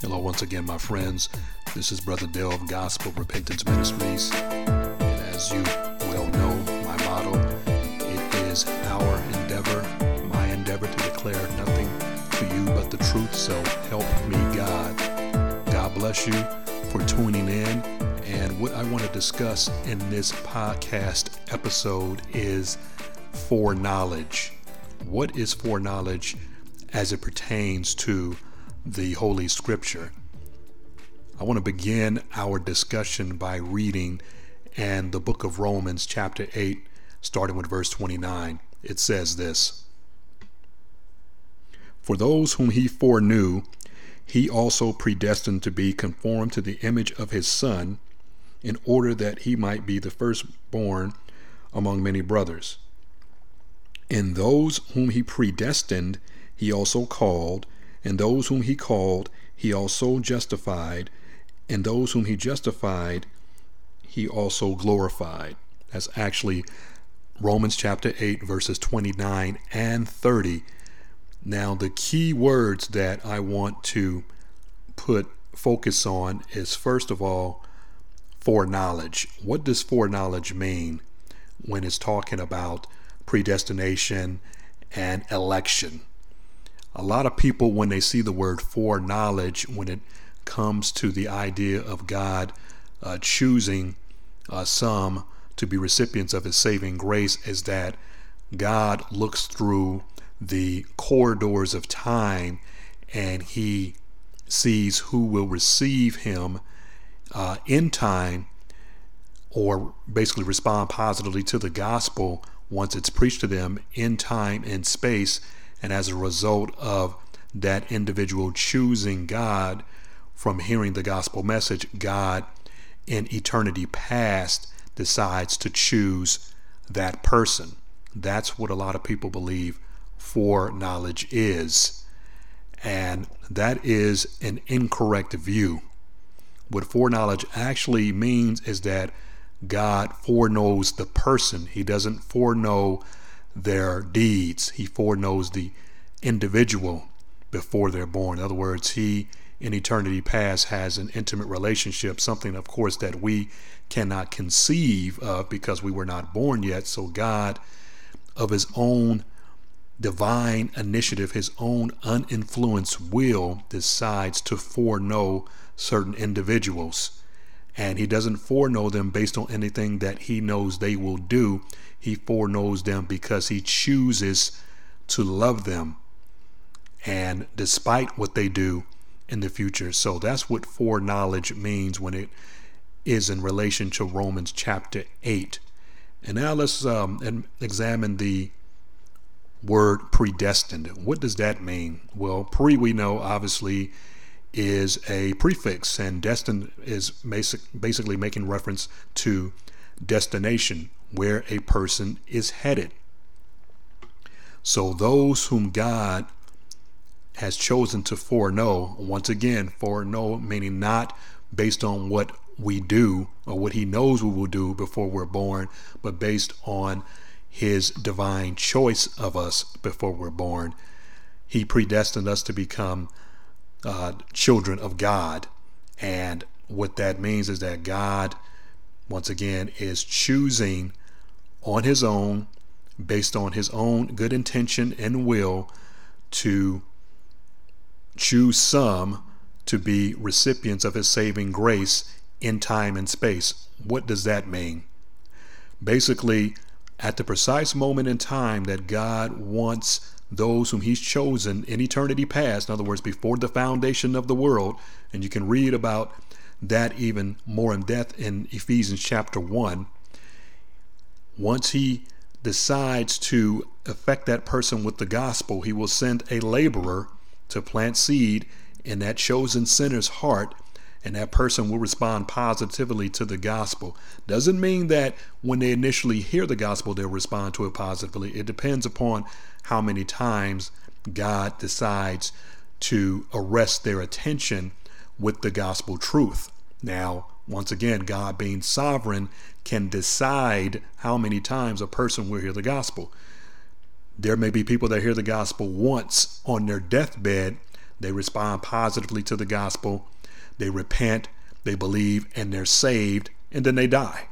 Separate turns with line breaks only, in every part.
Hello, once again, my friends. This is Brother Dale of Gospel Repentance Ministries. And as you well know, my motto it is our endeavor, my endeavor to declare nothing to you but the truth. So help me, God. God bless you for tuning in. And what I want to discuss in this podcast episode is foreknowledge. What is foreknowledge as it pertains to the Holy Scripture. I want to begin our discussion by reading and the book of Romans, chapter 8, starting with verse 29. It says this For those whom he foreknew, he also predestined to be conformed to the image of his Son, in order that he might be the firstborn among many brothers. And those whom he predestined, he also called and those whom he called, he also justified. And those whom he justified, he also glorified. That's actually Romans chapter 8, verses 29 and 30. Now, the key words that I want to put focus on is first of all, foreknowledge. What does foreknowledge mean when it's talking about predestination and election? A lot of people, when they see the word foreknowledge, when it comes to the idea of God uh, choosing uh, some to be recipients of his saving grace, is that God looks through the corridors of time and he sees who will receive him uh, in time or basically respond positively to the gospel once it's preached to them in time and space and as a result of that individual choosing God from hearing the gospel message, God in eternity past decides to choose that person. That's what a lot of people believe foreknowledge is. And that is an incorrect view. What foreknowledge actually means is that God foreknows the person. He doesn't foreknow their deeds. He foreknows the individual before they're born. In other words, He in eternity past has an intimate relationship, something, of course, that we cannot conceive of because we were not born yet. So, God, of His own divine initiative, His own uninfluenced will, decides to foreknow certain individuals. And He doesn't foreknow them based on anything that He knows they will do. He foreknows them because he chooses to love them and despite what they do in the future. So that's what foreknowledge means when it is in relation to Romans chapter 8. And now let's um, examine the word predestined. What does that mean? Well, pre, we know obviously is a prefix, and destined is basic, basically making reference to destination where a person is headed. So those whom God has chosen to foreknow, once again, foreknow meaning not based on what we do or what he knows we will do before we're born, but based on his divine choice of us before we're born. He predestined us to become uh, children of God. And what that means is that God once again, is choosing on his own, based on his own good intention and will, to choose some to be recipients of his saving grace in time and space. What does that mean? Basically, at the precise moment in time that God wants those whom He's chosen in eternity past, in other words, before the foundation of the world, and you can read about that even more in depth in Ephesians chapter 1. Once he decides to affect that person with the gospel, he will send a laborer to plant seed in that chosen sinner's heart, and that person will respond positively to the gospel. Doesn't mean that when they initially hear the gospel, they'll respond to it positively. It depends upon how many times God decides to arrest their attention with the gospel truth. Now, once again, God being sovereign can decide how many times a person will hear the gospel. There may be people that hear the gospel once on their deathbed they respond positively to the gospel, they repent, they believe, and they're saved, and then they die.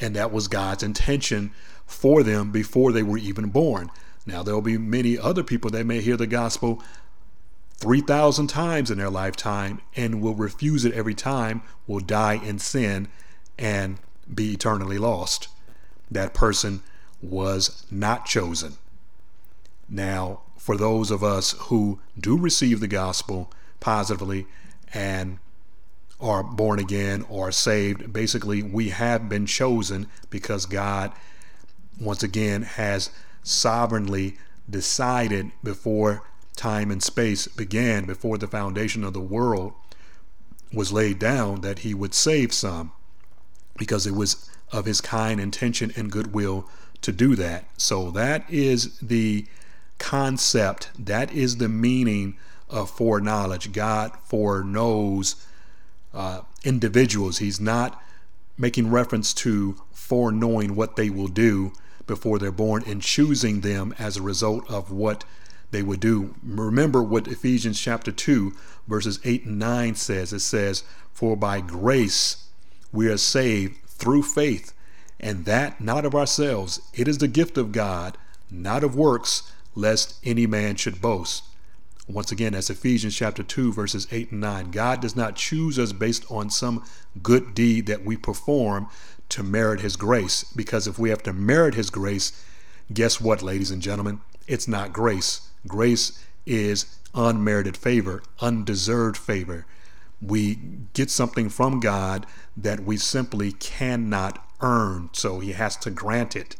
And that was God's intention for them before they were even born. Now, there'll be many other people that may hear the gospel 3,000 times in their lifetime and will refuse it every time, will die in sin, and be eternally lost. That person was not chosen. Now, for those of us who do receive the gospel positively and are born again or saved, basically, we have been chosen because God, once again, has sovereignly decided before time and space began, before the foundation of the world was laid down, that He would save some because it was of His kind intention and goodwill to do that. So that is the concept, that is the meaning of foreknowledge. God foreknows uh, individuals. He's not making reference to foreknowing what they will do before they're born and choosing them as a result of what they would do. Remember what Ephesians chapter 2, verses 8 and 9 says. It says, For by grace we are saved through faith, and that not of ourselves. It is the gift of God, not of works, lest any man should boast. Once again, that's Ephesians chapter 2, verses 8 and 9. God does not choose us based on some good deed that we perform to merit His grace. Because if we have to merit His grace, guess what, ladies and gentlemen? It's not grace. Grace is unmerited favor, undeserved favor. We get something from God that we simply cannot earn. So He has to grant it.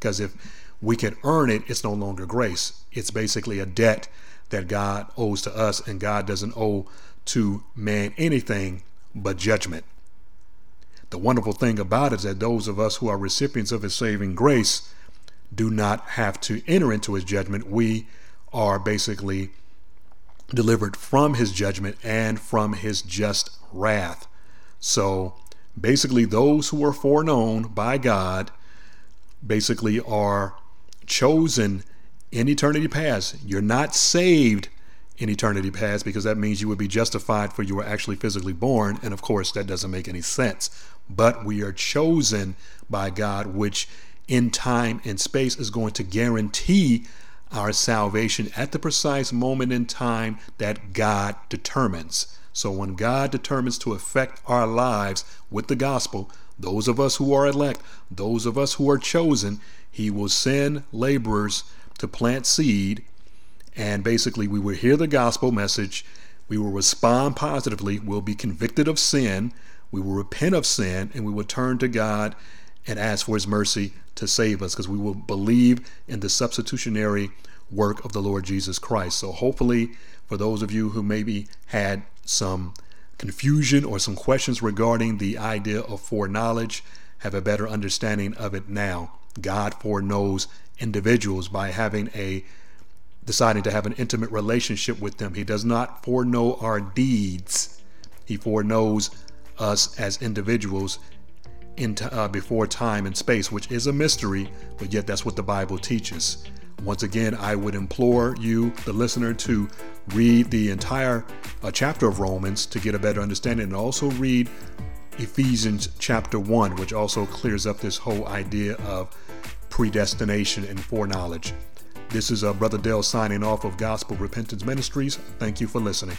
Because if we can earn it, it's no longer grace. It's basically a debt that God owes to us, and God doesn't owe to man anything but judgment. The wonderful thing about it is that those of us who are recipients of His saving grace do not have to enter into His judgment. We are basically delivered from His judgment and from His just wrath. So basically, those who are foreknown by God basically are chosen in eternity past. You're not saved in eternity past because that means you would be justified for you were actually physically born. And of course, that doesn't make any sense. But we are chosen by God, which in time and space is going to guarantee our salvation at the precise moment in time that God determines. So when God determines to affect our lives with the gospel, those of us who are elect, those of us who are chosen, He will send laborers to plant seed. And basically, we will hear the gospel message. We will respond positively. We'll be convicted of sin. We will repent of sin and we will turn to God and ask for his mercy to save us because we will believe in the substitutionary work of the Lord Jesus Christ. So, hopefully, for those of you who maybe had some confusion or some questions regarding the idea of foreknowledge, have a better understanding of it now. God foreknows individuals by having a deciding to have an intimate relationship with them. He does not foreknow our deeds. He foreknows us as individuals in t- uh, before time and space, which is a mystery, but yet that's what the Bible teaches. Once again, I would implore you, the listener, to read the entire uh, chapter of Romans to get a better understanding and also read Ephesians chapter 1, which also clears up this whole idea of predestination and foreknowledge. This is uh, Brother Dale signing off of Gospel Repentance Ministries. Thank you for listening.